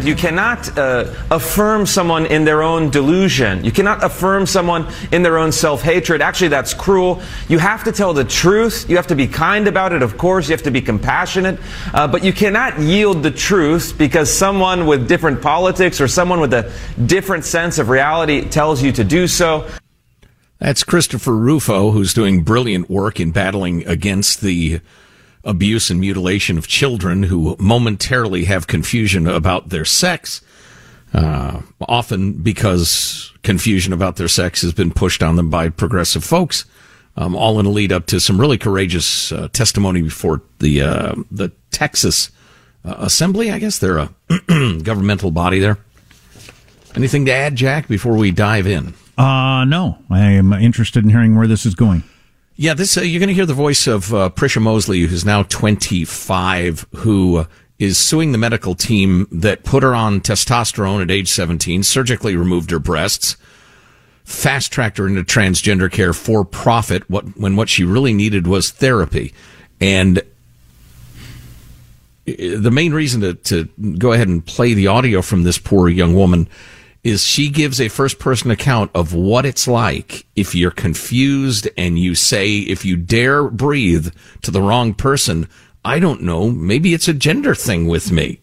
You cannot uh, affirm someone in their own delusion. You cannot affirm someone in their own self hatred. Actually, that's cruel. You have to tell the truth. You have to be kind about it, of course. You have to be compassionate. Uh, but you cannot yield the truth because someone with different politics or someone with a different sense of reality tells you to do so. That's Christopher Rufo, who's doing brilliant work in battling against the abuse and mutilation of children who momentarily have confusion about their sex, uh, often because confusion about their sex has been pushed on them by progressive folks. Um, all in a lead up to some really courageous uh, testimony before the uh, the Texas uh, Assembly. I guess they're a governmental body there. Anything to add, Jack, before we dive in? Uh, no. I am interested in hearing where this is going. Yeah, this uh, you're going to hear the voice of uh, Prisha Mosley, who's now 25, who uh, suing the medical team that put her on testosterone at age 17, surgically removed her breasts, fast tracked her into transgender care for profit. What when what she really needed was therapy, and the main reason to, to go ahead and play the audio from this poor young woman is she gives a first person account of what it's like if you're confused and you say, if you dare breathe to the wrong person, I don't know, maybe it's a gender thing with me.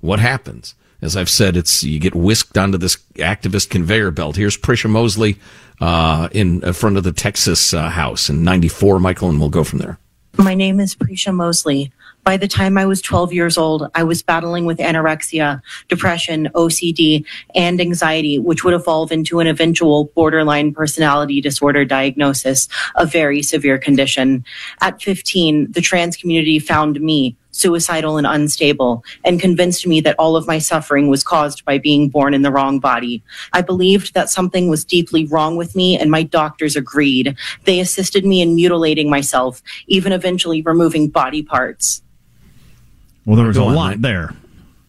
What happens? As I've said, it's, you get whisked onto this activist conveyor belt. Here's Prisha Mosley, uh, in front of the Texas uh, house in 94, Michael, and we'll go from there. My name is Prisha Mosley. By the time I was 12 years old, I was battling with anorexia, depression, OCD, and anxiety, which would evolve into an eventual borderline personality disorder diagnosis, a very severe condition. At 15, the trans community found me suicidal and unstable and convinced me that all of my suffering was caused by being born in the wrong body. I believed that something was deeply wrong with me and my doctors agreed. They assisted me in mutilating myself, even eventually removing body parts. Well, there was Go a on, lot Mike. there.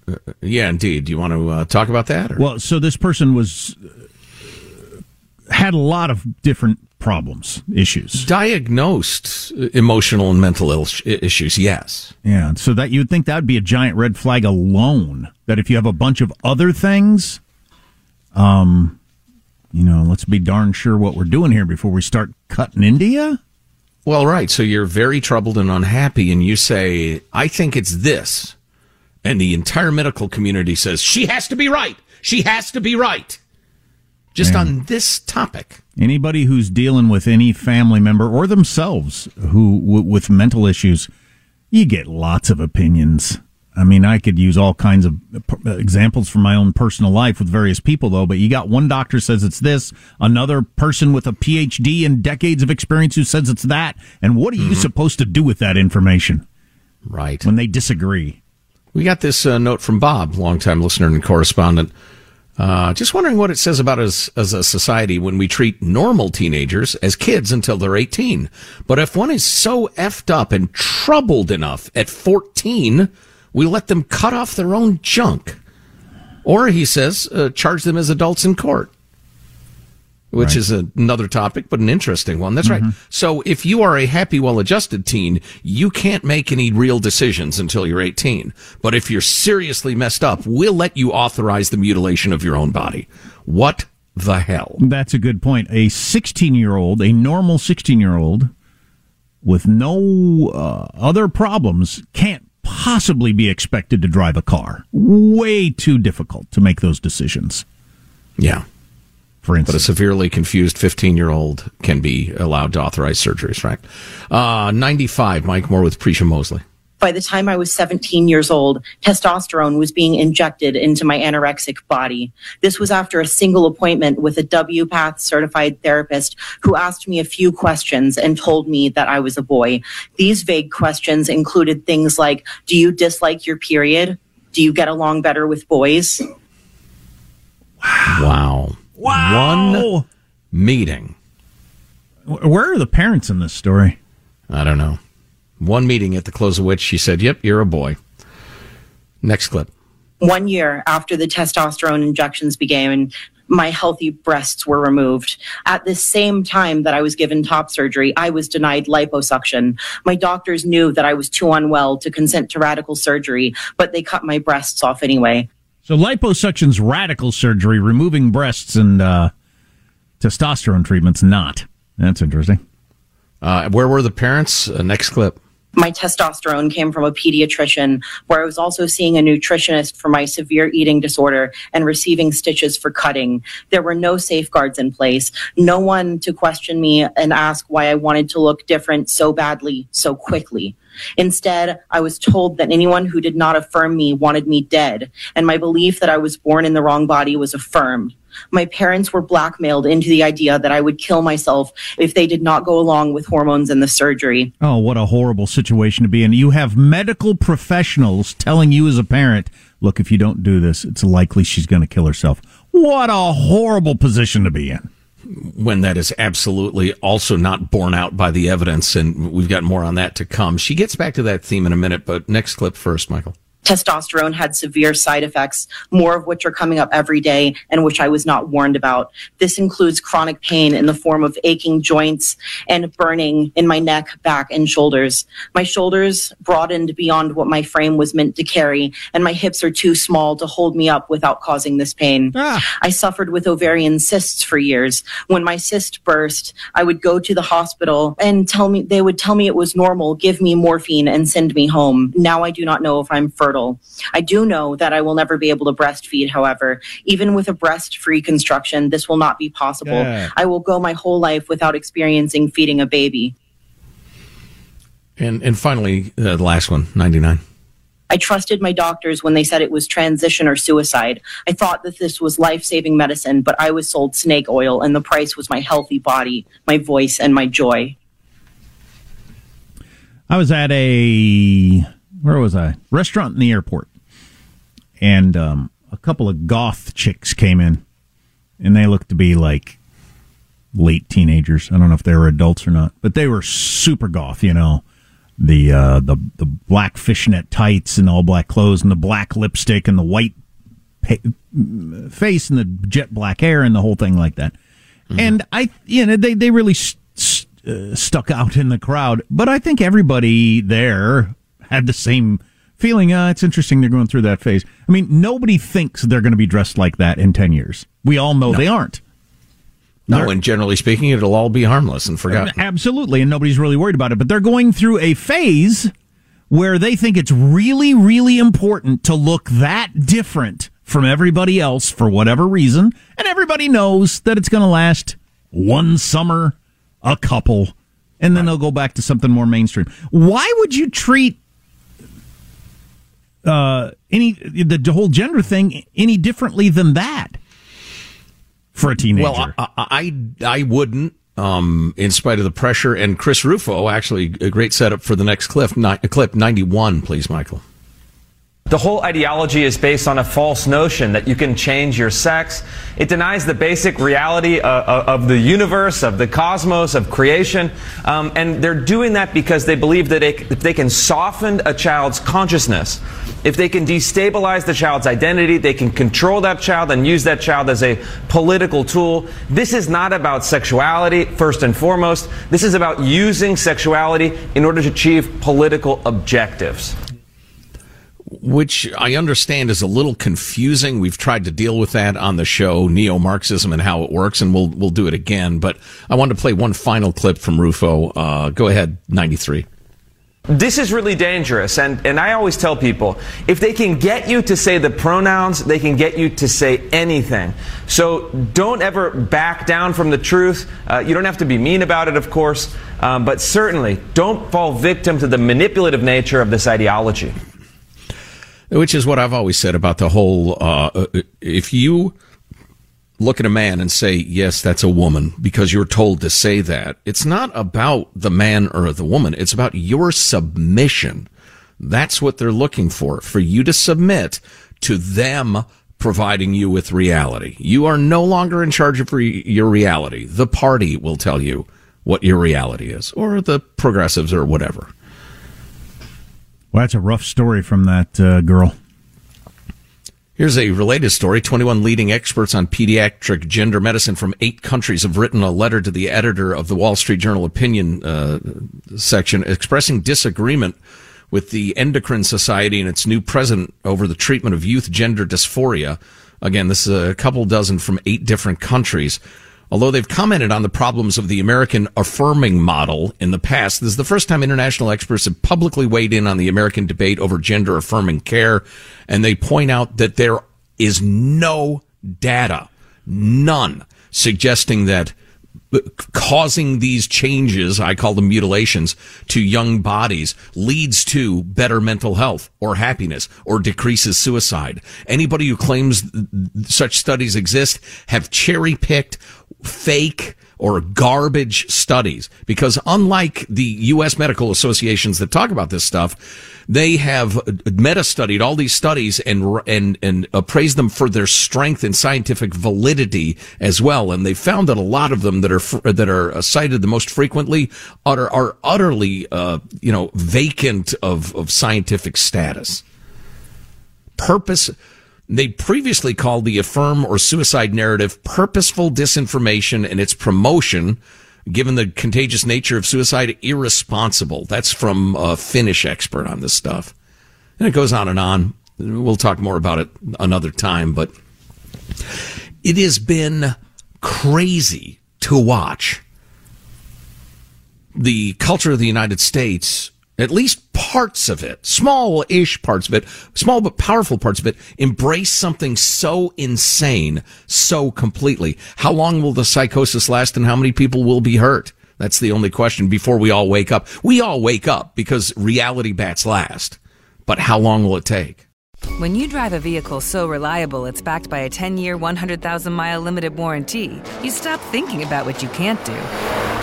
Uh, yeah, indeed. Do you want to uh, talk about that? Or? Well, so this person was uh, had a lot of different problems, issues. Diagnosed emotional and mental Ill- issues, yes. Yeah, so that you'd think that would be a giant red flag alone. That if you have a bunch of other things, um, you know, let's be darn sure what we're doing here before we start cutting into you. Well, right. So you're very troubled and unhappy, and you say, I think it's this. And the entire medical community says, she has to be right. She has to be right. Just Yeah. on this topic. Anybody who's dealing with any family member or themselves who w- with mental issues, you get lots of opinions. I mean, I could use all kinds of examples from my own personal life with various people, though. But you got one doctor says it's this, another person with a PhD and decades of experience who says it's that. And what are you supposed to do with that information Right. when they disagree? We got this uh, note from Bob, longtime listener and correspondent. Uh, just wondering what it says about us as a society when we treat normal teenagers as kids until they're 18. But if one is so effed up and troubled enough at 14, we let them cut off their own junk. Or he says, uh, charge them as adults in court which right. is another topic, but an interesting one. That's mm-hmm. right. So if you are a happy, well-adjusted teen, you can't make any real decisions until you're 18. But if you're seriously messed up, we'll let you authorize the mutilation of your own body. What the hell? That's a good point. A 16-year-old, a normal 16-year-old with no uh, other problems can't possibly be expected to drive a car. Way too difficult to make those decisions. Yeah for instance. But a severely confused 15 year old can be allowed to authorize surgeries, right? Uh, 95, Mike Moore with Prisha Mosley. By the time I was 17 years old, testosterone was being injected into my anorexic body. This was after a single appointment with a WPATH certified therapist who asked me a few questions and told me that I was a boy. These vague questions included things like Do you dislike your period? Do you get along better with boys? Wow. Wow. Wow. One meeting. Where are the parents in this story? I don't know. One meeting at the close of which she said, Yep, you're a boy. Next clip. One year after the testosterone injections began, my healthy breasts were removed. At the same time that I was given top surgery, I was denied liposuction. My doctors knew that I was too unwell to consent to radical surgery, but they cut my breasts off anyway. So liposuction's radical surgery, removing breasts and uh, testosterone treatments not. That's interesting. Uh, where were the parents? Uh, next clip. My testosterone came from a pediatrician, where I was also seeing a nutritionist for my severe eating disorder and receiving stitches for cutting. There were no safeguards in place, no one to question me and ask why I wanted to look different so badly, so quickly. Instead, I was told that anyone who did not affirm me wanted me dead, and my belief that I was born in the wrong body was affirmed. My parents were blackmailed into the idea that I would kill myself if they did not go along with hormones and the surgery. Oh, what a horrible situation to be in. You have medical professionals telling you as a parent, look, if you don't do this, it's likely she's going to kill herself. What a horrible position to be in when that is absolutely also not borne out by the evidence. And we've got more on that to come. She gets back to that theme in a minute, but next clip first, Michael testosterone had severe side effects, more of which are coming up every day and which I was not warned about. This includes chronic pain in the form of aching joints and burning in my neck, back, and shoulders. My shoulders broadened beyond what my frame was meant to carry, and my hips are too small to hold me up without causing this pain. Ah. I suffered with ovarian cysts for years. When my cyst burst, I would go to the hospital and tell me they would tell me it was normal, give me morphine, and send me home. Now I do not know if I'm fertile fertile. I do know that I will never be able to breastfeed, however. Even with a breast reconstruction, this will not be possible. Yeah. I will go my whole life without experiencing feeding a baby. And, and finally, uh, the last one, 99. I trusted my doctors when they said it was transition or suicide. I thought that this was life saving medicine, but I was sold snake oil, and the price was my healthy body, my voice, and my joy. I was at a where was I? Restaurant in the airport, and um, a couple of goth chicks came in, and they looked to be like late teenagers. I don't know if they were adults or not, but they were super goth. You know, the uh, the the black fishnet tights and all black clothes, and the black lipstick, and the white pa- face, and the jet black hair, and the whole thing like that. Mm-hmm. And I, you know, they they really. St- uh, stuck out in the crowd, but I think everybody there had the same feeling. Uh, it's interesting they're going through that phase. I mean, nobody thinks they're going to be dressed like that in 10 years. We all know no. they aren't. No, they're, and generally speaking, it'll all be harmless and forgotten. Absolutely, and nobody's really worried about it. But they're going through a phase where they think it's really, really important to look that different from everybody else for whatever reason. And everybody knows that it's going to last one summer, a couple, and then right. they'll go back to something more mainstream. Why would you treat uh, any the, whole gender thing any differently than that for a teenager. Well, I I, I wouldn't. Um, in spite of the pressure, and Chris Rufo, actually, a great setup for the next clip. Ni- clip ninety one, please, Michael. The whole ideology is based on a false notion that you can change your sex. It denies the basic reality uh, uh, of the universe, of the cosmos, of creation. Um, and they're doing that because they believe that if they can soften a child's consciousness, if they can destabilize the child's identity, they can control that child and use that child as a political tool. This is not about sexuality, first and foremost. This is about using sexuality in order to achieve political objectives which I understand is a little confusing. We've tried to deal with that on the show, neo Marxism and how it works, and we'll we'll do it again. But I wanted to play one final clip from Rufo. Uh, go ahead, ninety three. This is really dangerous, and, and I always tell people if they can get you to say the pronouns, they can get you to say anything. So don't ever back down from the truth. Uh, you don't have to be mean about it, of course, um, but certainly don't fall victim to the manipulative nature of this ideology which is what I've always said about the whole. Uh, uh, if you look at a man and say, "Yes, that's a woman," because you're told to say that, it's not about the man or the woman. It's about your submission. That's what they're looking for, for you to submit to them providing you with reality. You are no longer in charge of re- your reality. The party will tell you what your reality is, or the progressives, or whatever. Well, that's a rough story from that uh, girl. Here's a related story. 21 leading experts on pediatric gender medicine from eight countries have written a letter to the editor of the Wall Street Journal opinion uh, section expressing disagreement with the Endocrine Society and its new president over the treatment of youth gender dysphoria. Again, this is a couple dozen from eight different countries. Although they've commented on the problems of the American affirming model in the past, this is the first time international experts have publicly weighed in on the American debate over gender affirming care. And they point out that there is no data, none, suggesting that causing these changes, I call them mutilations, to young bodies leads to better mental health or happiness or decreases suicide. Anybody who claims such studies exist have cherry picked fake or garbage studies because unlike the U.S. medical associations that talk about this stuff, they have meta studied all these studies and and and appraised them for their strength and scientific validity as well. And they found that a lot of them that are that are cited the most frequently are are utterly uh, you know vacant of of scientific status. Purpose they previously called the affirm or suicide narrative purposeful disinformation and its promotion, given the contagious nature of suicide, irresponsible. That's from a Finnish expert on this stuff. And it goes on and on. We'll talk more about it another time, but it has been crazy to watch the culture of the United States at least parts of it, small ish parts of it, small but powerful parts of it, embrace something so insane so completely. How long will the psychosis last and how many people will be hurt? That's the only question before we all wake up. We all wake up because reality bats last. But how long will it take? When you drive a vehicle so reliable it's backed by a 10 year, 100,000 mile limited warranty, you stop thinking about what you can't do